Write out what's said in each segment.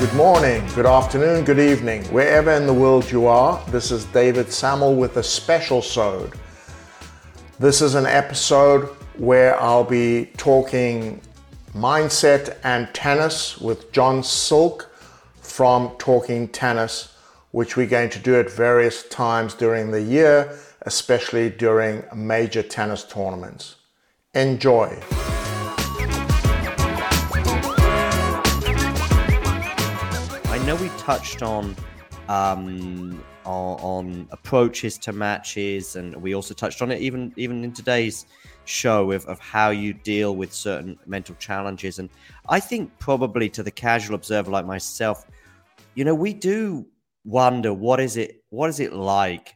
Good morning, good afternoon, good evening, wherever in the world you are. This is David Samuel with a special sode. This is an episode where I'll be talking mindset and tennis with John Silk from Talking Tennis, which we're going to do at various times during the year, especially during major tennis tournaments. Enjoy. Touched on um, on, on, approaches to matches, and we also touched on it even even in today's show of, of how you deal with certain mental challenges. And I think probably to the casual observer like myself, you know, we do wonder what is it what is it like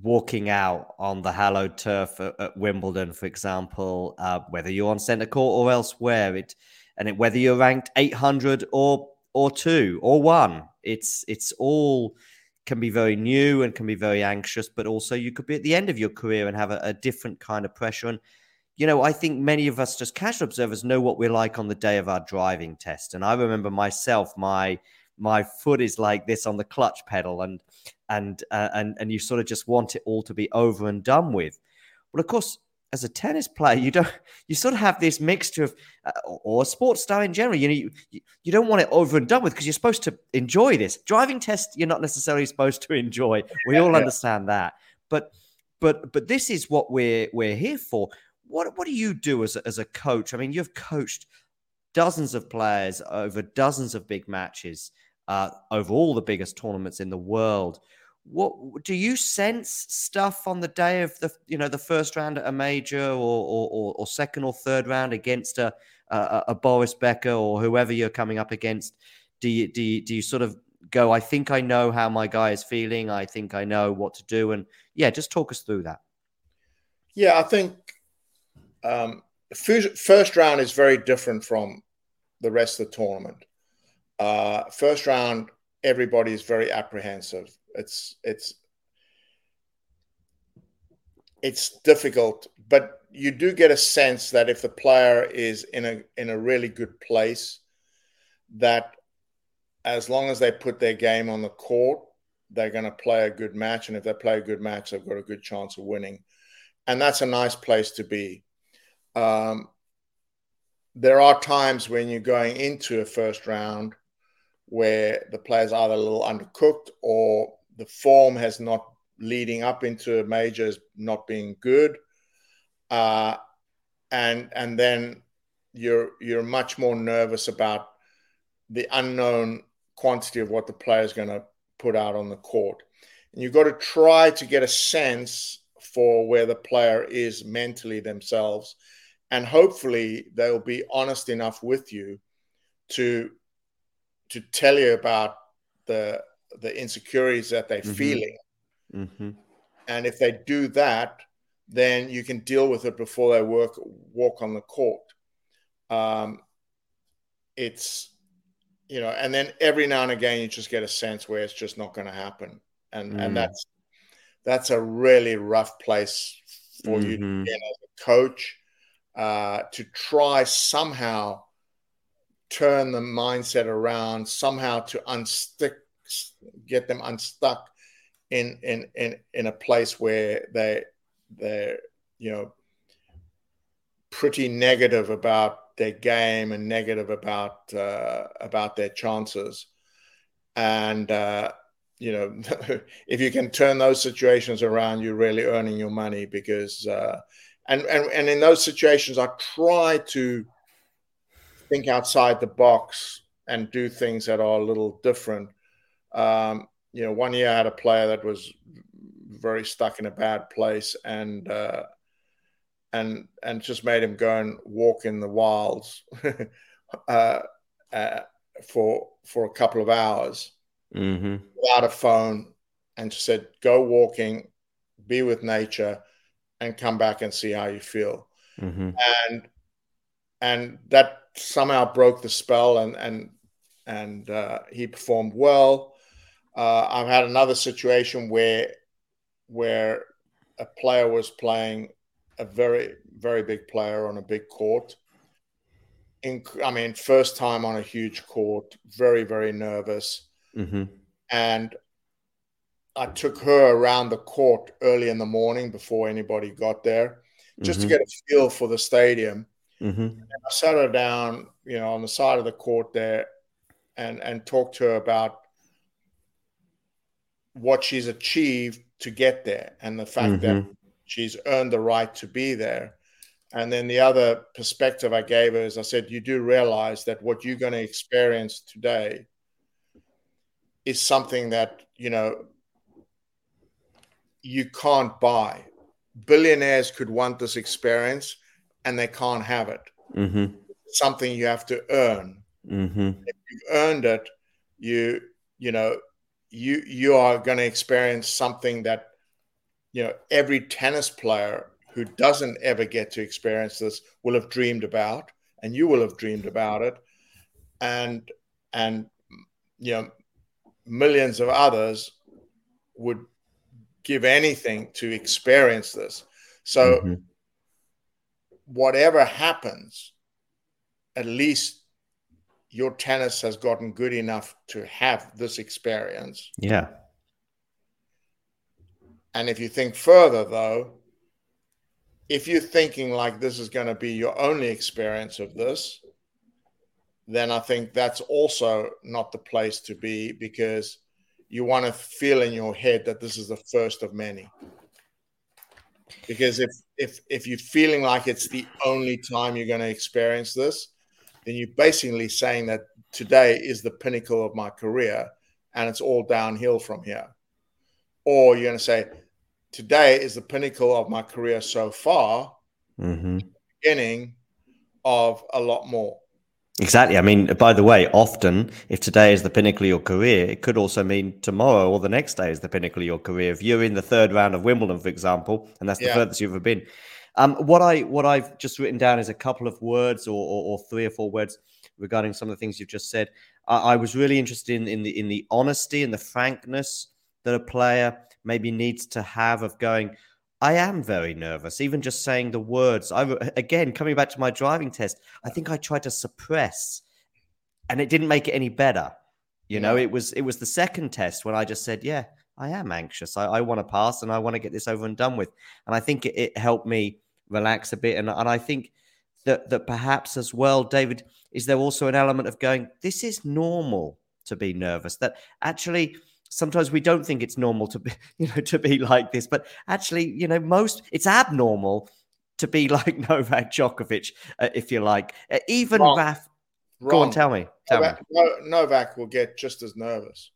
walking out on the hallowed turf at, at Wimbledon, for example, uh, whether you're on centre court or elsewhere, it and it, whether you're ranked 800 or or two or one. It's it's all can be very new and can be very anxious, but also you could be at the end of your career and have a, a different kind of pressure. And you know, I think many of us, just casual observers, know what we're like on the day of our driving test. And I remember myself, my my foot is like this on the clutch pedal, and and uh, and and you sort of just want it all to be over and done with. But of course, as a tennis player, you don't you sort of have this mixture of uh, or a sports star in general. You know, you, you don't want it over and done with because you're supposed to enjoy this driving test. You're not necessarily supposed to enjoy. We all yeah. understand that, but but but this is what we're we're here for. What what do you do as a, as a coach? I mean, you've coached dozens of players over dozens of big matches uh, over all the biggest tournaments in the world what do you sense stuff on the day of the you know the first round at a major or or, or second or third round against a, a, a Boris Becker or whoever you're coming up against? Do you do you, do you sort of go? I think I know how my guy is feeling. I think I know what to do. And yeah, just talk us through that. Yeah, I think um, first, first round is very different from the rest of the tournament. Uh, first round, everybody is very apprehensive it's it's it's difficult, but you do get a sense that if the player is in a in a really good place, that as long as they put their game on the court, they're going to play a good match, and if they play a good match, they've got a good chance of winning, and that's a nice place to be. Um, there are times when you're going into a first round where the player's either a little undercooked or the form has not leading up into majors not being good, uh, and and then you're you're much more nervous about the unknown quantity of what the player is going to put out on the court, and you've got to try to get a sense for where the player is mentally themselves, and hopefully they'll be honest enough with you to to tell you about the the insecurities that they're Mhm. feeling. hmm And if they do that, then you can deal with it before they work walk on the court. Um, it's you know, and then every now and again you just get a sense where it's just not going to happen, and Mm. and that's that's a really rough place for you to Mhm. be as a coach uh, to try somehow turn the mindset around, somehow to unstick, get them unstuck in in in in a place where they they're you know pretty negative about their game and negative about uh, about their chances. And uh, you know if you can turn those situations around you're really earning your money because uh, and, and and in those situations i try to think outside the box and do things that are a little different um, you know one year i had a player that was very stuck in a bad place and uh, and and just made him go and walk in the wilds uh, uh, for for a couple of hours hmm without a phone and just said go walking be with nature and come back and see how you feel. Hmm and and that somehow broke the spell and and and uh, he performed well uh, i've had another situation where where a player was playing a very very big player on a big court in, i mean first time on a huge court very very nervous hmm and I took her around the court early in the morning before anybody got there, just to Mhm. get a feel for the stadium. hmm I sat her down, you know, on the side of the court there, and and talked to her about what she's achieved to get there, and the fact that Mhm. she's earned the right to be there. And then the other perspective I gave her is I said, you do realize that what you're going to experience today is something that, you know, you can't buy. Billionaires could want this experience and they can't have it. hmm something you have to earn. hmm You've earned it, you, you know, you you are going to experience something that you know every tennis player who doesn't ever get to experience this will have dreamed about and you will have dreamed about it and and you know millions of others would give anything to experience this so Mhm. whatever happens at least your tennis has gotten good enough to have this experience Yeah. And if you think further, though, if you're thinking like this is going to be your only experience of this, then I think that's also not the place to be because you want to feel in your head that this is the first of many. Because if if if you're feeling like it's the only time you're going to experience this, then you're basically saying that today is the pinnacle of my career and it's all downhill from here. Or you're going to say, today is the pinnacle of my career so far, hmm beginning of a lot more. Exactly. I mean, by the way, often if today is the pinnacle of your career, it could also mean tomorrow or the next day is the pinnacle of your career. If you're in the third round of Wimbledon, for example, and that's the Yeah. furthest you've ever been. Um, what I what I've just written down is a couple of words or, or, or three or four words regarding some of the things you've just said. I, I was really interested in, in the in the honesty and the frankness that a player maybe needs to have of going. I am very nervous, even just saying the words. I again coming back to my driving test. I think I tried to suppress, and it didn't make it any better. You know, it was it was the second test when I just said, "Yeah, I am anxious. I, I want to pass, and I want to get this over and done with." And I think it, it helped me relax a bit. And and I think that that perhaps as well, David, is there also an element of going, "This is normal to be nervous." That actually sometimes we don't think it's normal to be you know to be like this but actually you know most it's abnormal to be like Novak Djokovic uh, if you like Uh, even Wrong. Raf go on tell me tell Novak, No- Novak will get just as nervous.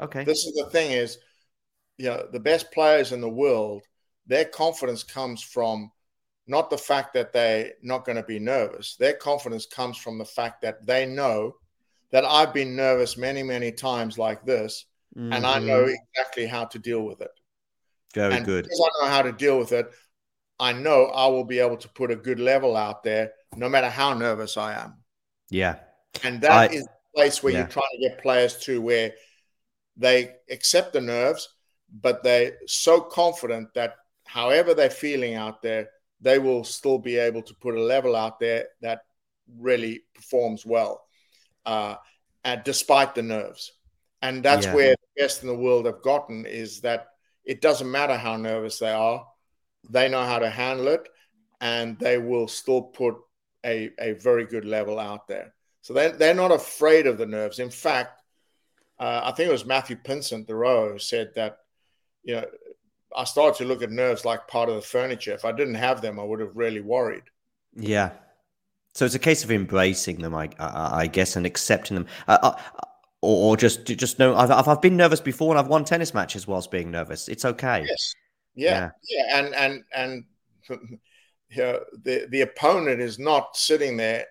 okay This is the thing is, you know, the best players in the world, their confidence comes from not the fact that they're not going to be nervous. Their confidence comes from the fact that they know that I've been nervous many, many times like this, mm-hmm. and I know Mm-hmm. exactly how to deal with it. Very and good. Because I know how to deal with it, I know I will be able to put a good level out there, no matter how nervous I am. Yeah. And that I- is the place where yeah. you're trying to get players to where they accept the nerves, but they're so confident that however they're feeling out there, they will still be able to put a level out there that really performs well, uh, and despite the nerves. And that's Yeah. where the best in the world have gotten is that it doesn't matter how nervous they are, they know how to handle it, and they will still put a, a very good level out there. So they're, they're not afraid of the nerves. In fact, uh, I think it was Matthew Pinsent, the row, who said that, you know, I started to look at nerves like part of the furniture. If I didn't have them, I would have really worried. Yeah. So it's a case of embracing them, I, I, I guess, and accepting them, uh, uh, or, or just just know I've, I've been nervous before, and I've won tennis matches whilst being nervous. It's okay. Yes. Yeah. Yeah. And and and you know, the the opponent is not sitting there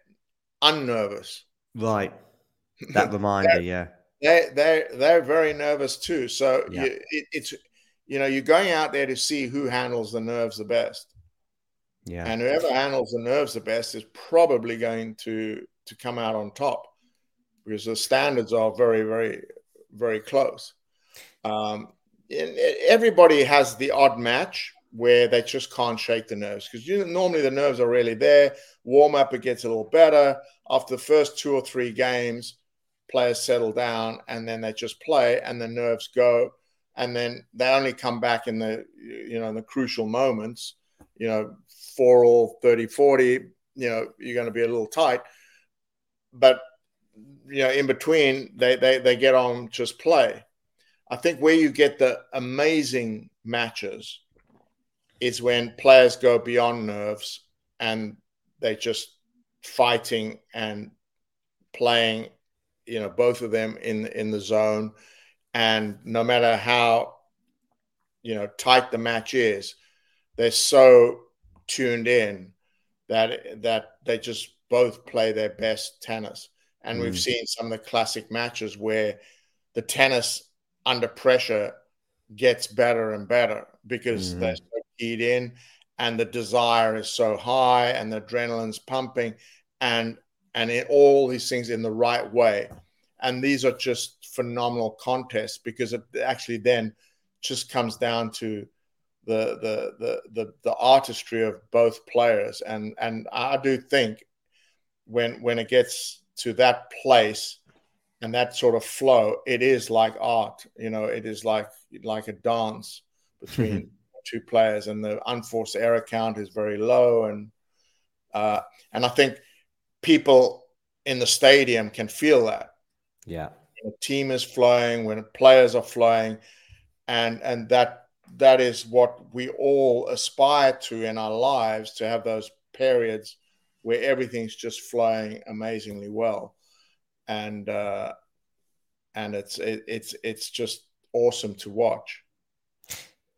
unnervous. Right. That reminder, yeah. They they they're very nervous too. So Yeah. you, it, it's you know you're going out there to see who handles the nerves the best. Yeah. and whoever handles the nerves the best is probably going to to come out on top because the standards are very very very close um, and everybody has the odd match where they just can't shake the nerves because you normally the nerves are really there warm up it gets a little better after the first two or three games players settle down and then they just play and the nerves go and then they only come back in the you know in the crucial moments you know four all 30 40 you know you're going to be a little tight. But you know in between they they, they get on just play. I think where you get the amazing matches is when players go beyond nerves and they just fighting and playing you know both of them in in the zone and no matter how you know tight the match is they're so tuned in that that they just both play their best tennis. And we've Mm. seen some of the classic matches where the tennis under pressure gets better and better because Mhm. they're so keyed in and the desire is so high and the adrenaline's pumping and and it, all these things in the right way. And these are just phenomenal contests because it actually then just comes down to the the the the, the artistry of both players. And and I do think when when it gets to that place and that sort of flow it is like art you know it is like like a dance between two players and the unforced error count is very low. And uh, and I think people in the stadium can feel that Yeah. the team is flowing when players are flowing and and that that is what we all aspire to in our lives to have those periods where everything's just flowing amazingly well and uh and it's it, it's it's just awesome to watch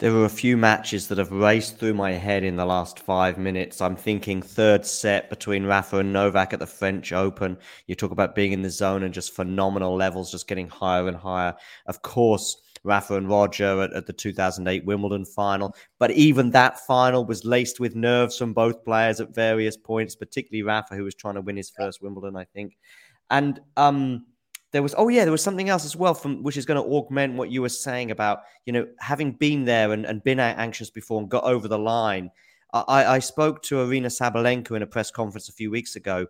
There were a few matches that have raced through my head in the last five minutes. I'm thinking third set between Rafa and Novak at the French Open. You talk about being in the zone and just phenomenal levels, just getting higher and higher. Of course, Rafa and Roger at, at the 2008 Wimbledon final. But even that final was laced with nerves from both players at various points, particularly Rafa, who was trying to win his first Wimbledon, I think. And um, there was oh yeah there was something else as well from which is going to augment what you were saying about you know having been there and, and been anxious before and got over the line. I i spoke to Aryna sabalenka in a press conference a few weeks ago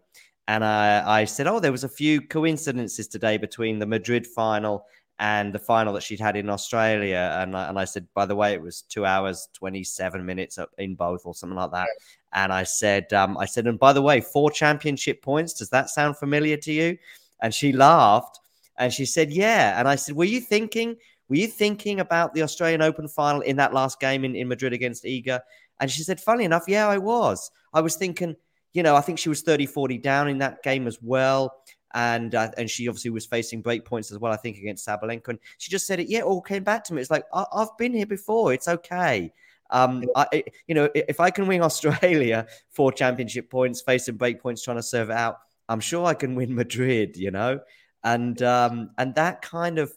and i i said oh there was a few coincidences today between the madrid final and the final that she'd had in australia. And I, and I said by the way it was two hours 27 minutes in both or something like that. And i said um, i said and by the way four championship points does that sound familiar to you and she laughed and she said, Yeah. And I said, Were you thinking, were you thinking about the Australian Open final in that last game in, in Madrid against Iga? And she said, Funny enough, yeah, I was. I was thinking, you know, I think she was 30 40 down in that game as well. And uh, and she obviously was facing break points as well, I think, against Sabalenka. And she just said it, yeah, it all came back to me. It's like, I- I've been here before. It's okay. Um, I, you know, if I can win Australia four championship points, facing break points, trying to serve it out, I'm sure I can win Madrid, you know, and um, and that kind of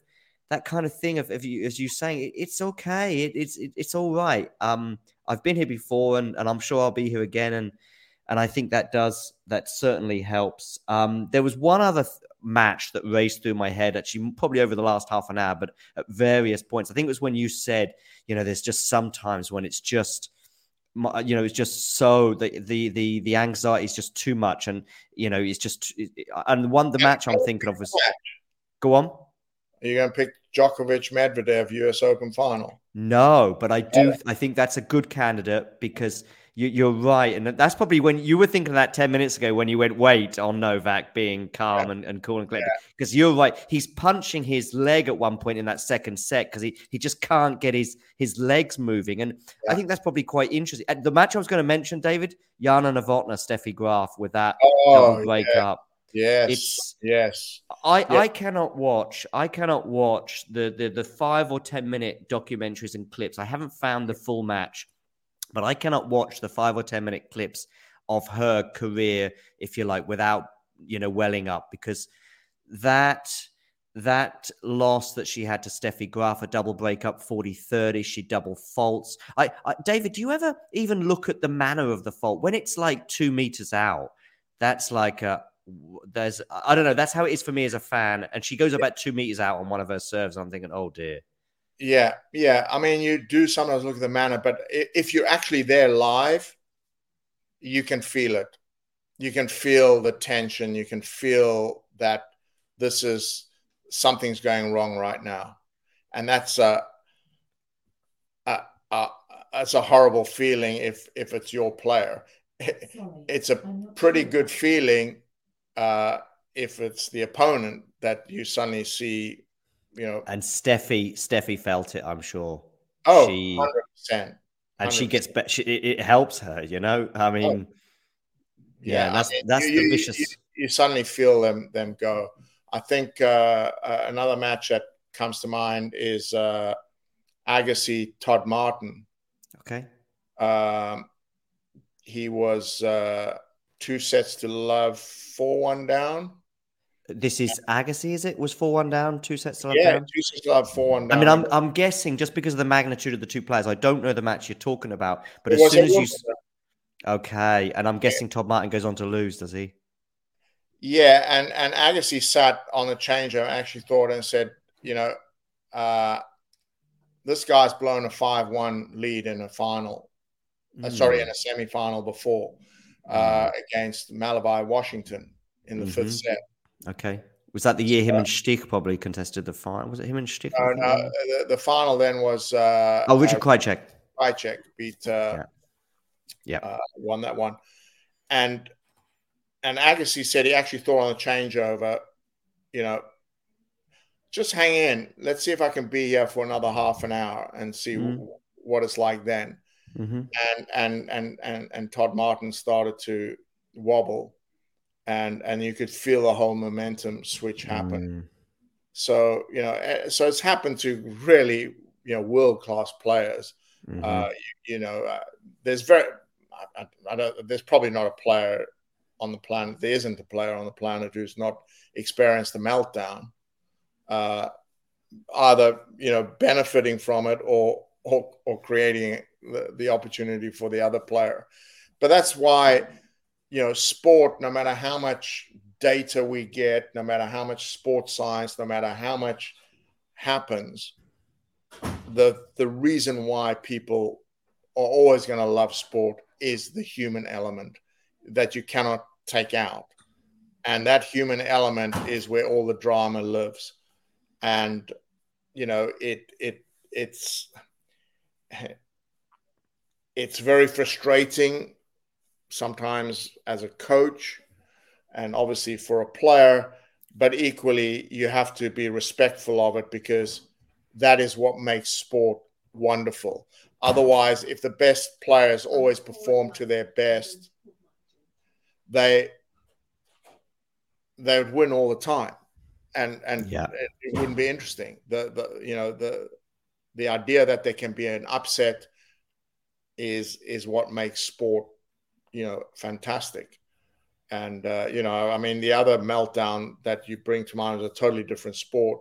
that kind of thing of, of you as you saying it, it's okay. It, it's it, it's all right. Um i've been here before and, and i'm sure i'll be here again. And and i think that does that certainly helps. Um there was one other th- match that raced through my head actually probably over the last half an hour but at various points. I think it was when you said you know there's just sometimes when it's just Uh, you know it's just so the the the the anxiety is just too much and you know it's just uh, and one the match i'm thinking of was go on are you going to pick Djokovic Medvedev US Open final? No, but I do. I think that's a good candidate because you, are right, and that's probably when you were thinking that ten minutes ago when you went wait on Novak being calm yeah. and, and cool and collected. Because yeah. you're right, he's punching his leg at one point in that second set because he, he just can't get his his legs moving, and yeah. I think that's probably quite interesting. The match I was going to mention, David, Jana Novotná, Steffi Graf with that oh, double breakup. Yes. It's yes. I. I cannot watch. I cannot watch the, the the five or ten minute documentaries and clips. I haven't found the full match, but I cannot watch the five or ten minute clips of her career, if you like, without you know welling up because that that loss that she had to Steffi Graf, a double breakup 40 30, she double faults. I, I, David, do you ever even look at the manner of the fault when it's like two meters out? That's like a there's I don't know. That's how it is for me as a fan. And she goes about two meters out on one of her serves. I'm thinking, oh dear. Yeah, yeah. I mean, you do sometimes look at the manner, but if you're actually there live, you can feel it. You can feel the tension. You can feel that this is something's going wrong right now, and that's a, a, a it's a horrible feeling if if it's your player. It's a pretty good feeling uh, if it's the opponent that you suddenly see, you know. And Steffi, Steffi felt it, I'm sure. Oh, she, 100%, 100%. And she gets better. It, it, helps her, you know. I mean, oh. yeah, yeah, that's I mean, that's you, the vicious. You, you, suddenly feel them them go. I think uh, uh, another match that comes to mind is uh, Agassi Todd Martin. Okay. Um, he was uh, two sets to love, four one down. This is Agassi, is it? Was four one down, two sets to love yeah, down? two sets to love, four one down. I mean, I'm I'm guessing just because of the magnitude of the two players, I don't know the match you're talking about, but it as soon as you okay, and I'm guessing yeah. Todd Martin goes on to lose, does he? Yeah, and and Agassi sat on the change. I actually thought and said, you know, uh, this guy's blown a five one lead in a final. Mm. Uh, sorry, in a hmm. semi final before uh, against MaliVai Washington in the mm-hmm. fifth set. Okay. Was that the year him and Stich probably contested the final? Was it him and Stich? No, no. The, the, final then was. Uh, oh, Richard uh, Krajicek. Krajicek beat. Uh, yeah. yeah. Uh, won that one, and and Agassi said he actually thought on the changeover, you know, just hang in. Let's see if I can be here for another half an hour and see mm. what it's like then. Mm-hmm. And, and and and and Todd Martin started to wobble, and and you could feel the whole momentum switch happen. Mm. So you know, eh, so it's happened to really you know world class players. Mm-hmm. Uh, you, you, know, uh, there's very I, I, don't, there's probably not a player on the planet. There isn't a player on the planet who's not experienced a meltdown, uh, either you know benefiting from it or or, or creating the, the opportunity for the other player. But that's why, you know, sport, no matter how much data we get, no matter how much sports science, no matter how much happens, the the reason why people are always going to love sport is the human element that you cannot take out. And that human element is where all the drama lives. And you know, it it it's it's very frustrating sometimes as a coach and obviously for a player but equally you have to be respectful of it because that is what makes sport wonderful. Otherwise if the best players always perform to their best they they would win all the time. And and yeah. it wouldn't be interesting. The the you know the the idea that there can be an upset is is what makes sport, you know, fantastic. And uh, you know, I mean, the other meltdown that you bring to mind is a totally different sport.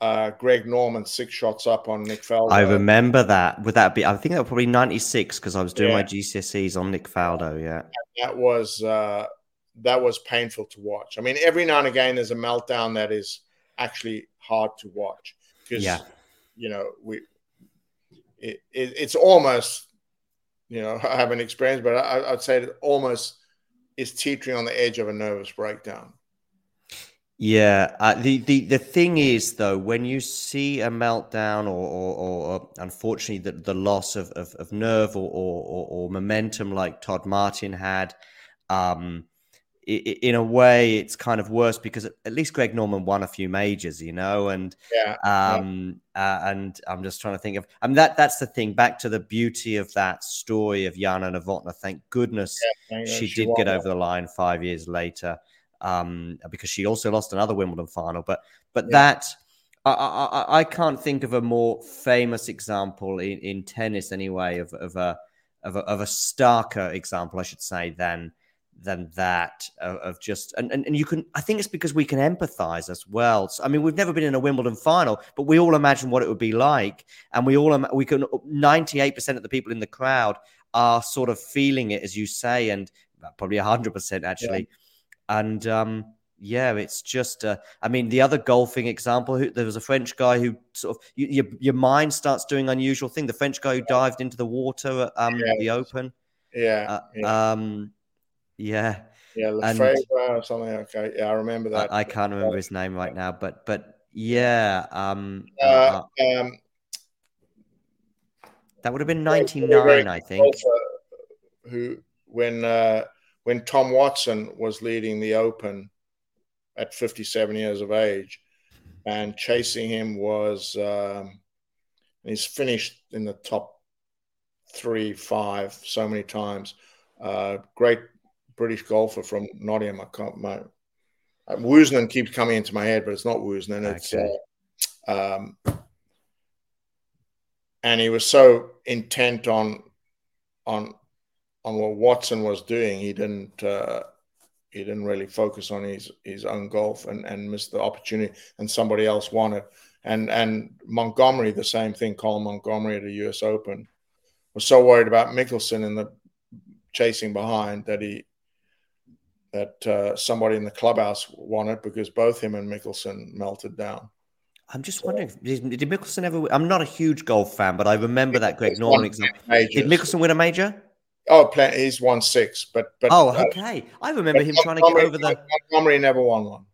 uh, Greg Norman six shots up on Nick Faldo. I remember that. Would that be? I think that was probably ninety six because I was doing Yeah. my GCSEs on Nick Faldo. Yeah. that was uh, that was painful to watch. I mean, every now and again there's a meltdown that is actually hard to watch because Yeah. you know we it, it, it's almost you know I haven't experienced, but I, I'd say it almost is teetering on the edge of a nervous breakdown. Yeah, uh, the, the the thing is though, when you see a meltdown or or, or, or unfortunately the, the loss of, of, of nerve or, or, or, momentum like Todd Martin had, um, in a way it's kind of worse because at least Greg Norman won a few majors, you know, and Yeah, um, uh, and I'm just trying to think of. I mean, that that's the thing. Back to the beauty of that story of Jana Novotna. Thank goodness you know, she, did get over the line five years later, um, because she also lost another Wimbledon final. But but Yeah. that I, I I- I can't think of a more famous example in, in tennis anyway of of a of a, of a starker example, I should say, than than that of, of just and, and and you can I think it's because we can empathize as well. So, I mean, we've never been in a Wimbledon final, but we all imagine what it would be like, and we all im- we can ninety eight percent of the people in the crowd are sort of feeling it, as you say, and probably hundred percent actually, and um. Yeah, it's just. Uh, I mean, the other golfing example. Who, there was a French guy who sort of you, your your mind starts doing unusual thing. The French guy who dived into the water at um, Yeah. the Open. Yeah, Uh, yeah, um, yeah, yeah, Lefebvre or something. Okay, yeah, I remember that. I, I can't remember his name right now, but but yeah, um, Uh, uh, um, that would have been ninety nine, I think. Who, when uh, when Tom Watson was leading the Open at 57 years of age, and chasing him was um, he's finished in the top three, five so many times. Uh, great British golfer from Nottingham. I can't. My, uh, Woosnam keeps coming into my head, but it's not Woosnam. It's Okay. uh, um, and he was so intent on on on what Watson was doing, he didn't uh, he didn't really focus on his his own golf and and missed the opportunity, and somebody else won it. And and Montgomerie, the same thing. Colin Montgomerie at the U.S. Open was so worried about Mickelson in the chasing behind that he that uh, somebody in the clubhouse won it because both him and Mickelson melted down. I'm just wondering, did, Mickelson ever? I'm not a huge golf fan, but I remember that Greg Norman example. majors. Did Mickelson win a major? Oh, he's won six, but but Oh, uh, okay. I remember him trying to get over the. Montgomerie never won one.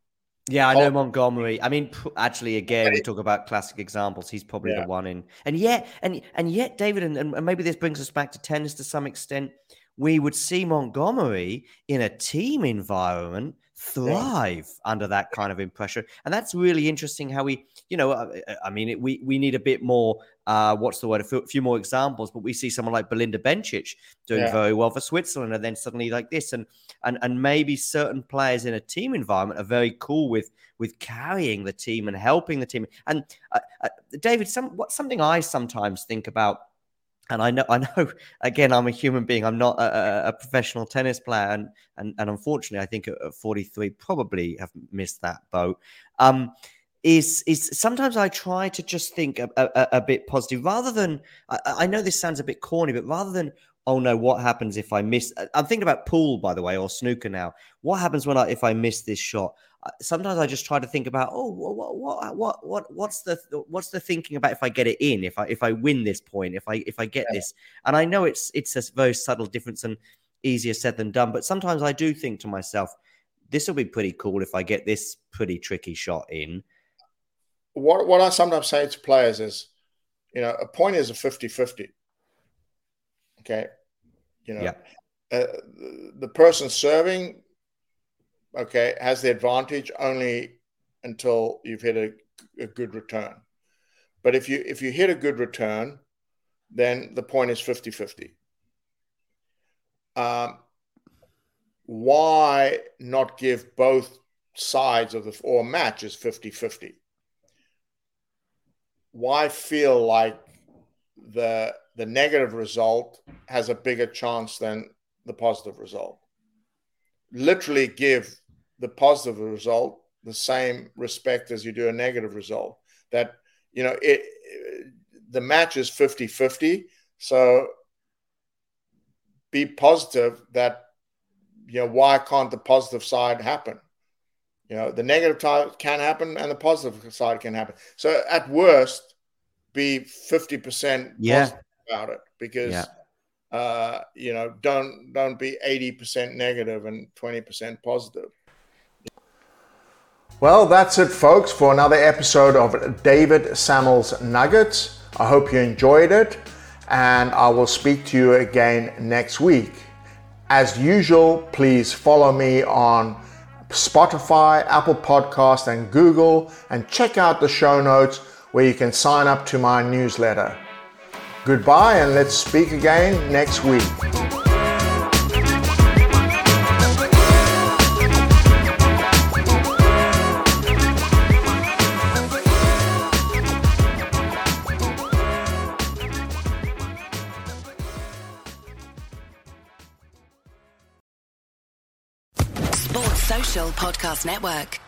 Yeah, I know Oh. Montgomerie. I mean, actually, again, we talk about classic examples. He's probably Yeah. the one in, and yet, and and yet, David, and, and maybe this brings us back to tennis to some extent. We would see Montgomerie in a team environment thrive under that kind of pressure, and that's really interesting. How we, you know, I, I mean, it, we we need a bit more. Uh, what's the word? A few, few more examples, but we see someone like Belinda Bencic doing Yeah. very well for Switzerland, and then suddenly like this, and and and maybe certain players in a team environment are very cool with with carrying the team and helping the team. And uh, uh, David, some what something I sometimes think about, and I know I know again I'm a human being. I'm not a, a- professional tennis player, and and, and unfortunately, I think at, at 43 probably have missed that boat. Um, is is sometimes I try to just think a, a, a bit positive rather than I, I know this sounds a bit corny, but rather than oh no, what happens if I miss? I'm thinking about pool by the way or snooker now. What happens when I if I miss this shot? Uh, Sometimes I just try to think about oh what what what what what's the what's the thinking about if I get it in if I if I win this point if I if I get this and I know it's it's a very subtle difference and easier said than done but sometimes I do think to myself this will be pretty cool if I get this pretty tricky shot in What what I sometimes say to players is, you know, a point is a 50-50. Okay. You know, Yeah. uh, the- the person serving, okay, has the advantage only until you've hit a, a good return. But if you if you hit a good return, then the point is 50-50. Um, why not give both sides of the or match is 50-50? Why feel like the the negative result has a bigger chance than the positive result? Literally give the positive result the same respect as you do a negative result. that you know it, the match is 50-50 so be positive that you know why can't the positive side happen you know the negative side can happen and the positive side can happen so at worst be 50% Yeah. about it because Yeah. uh you know don't don't be 80% negative and 20% positive well, that's it, folks, for another episode of David Samuels Nuggets. I hope you enjoyed it, and I will speak to you again next week. As usual, please follow me on Spotify, Apple Podcast, and Google, and check out the show notes where you can sign up to my newsletter. Goodbye, and let's speak again next week. Podcast Network.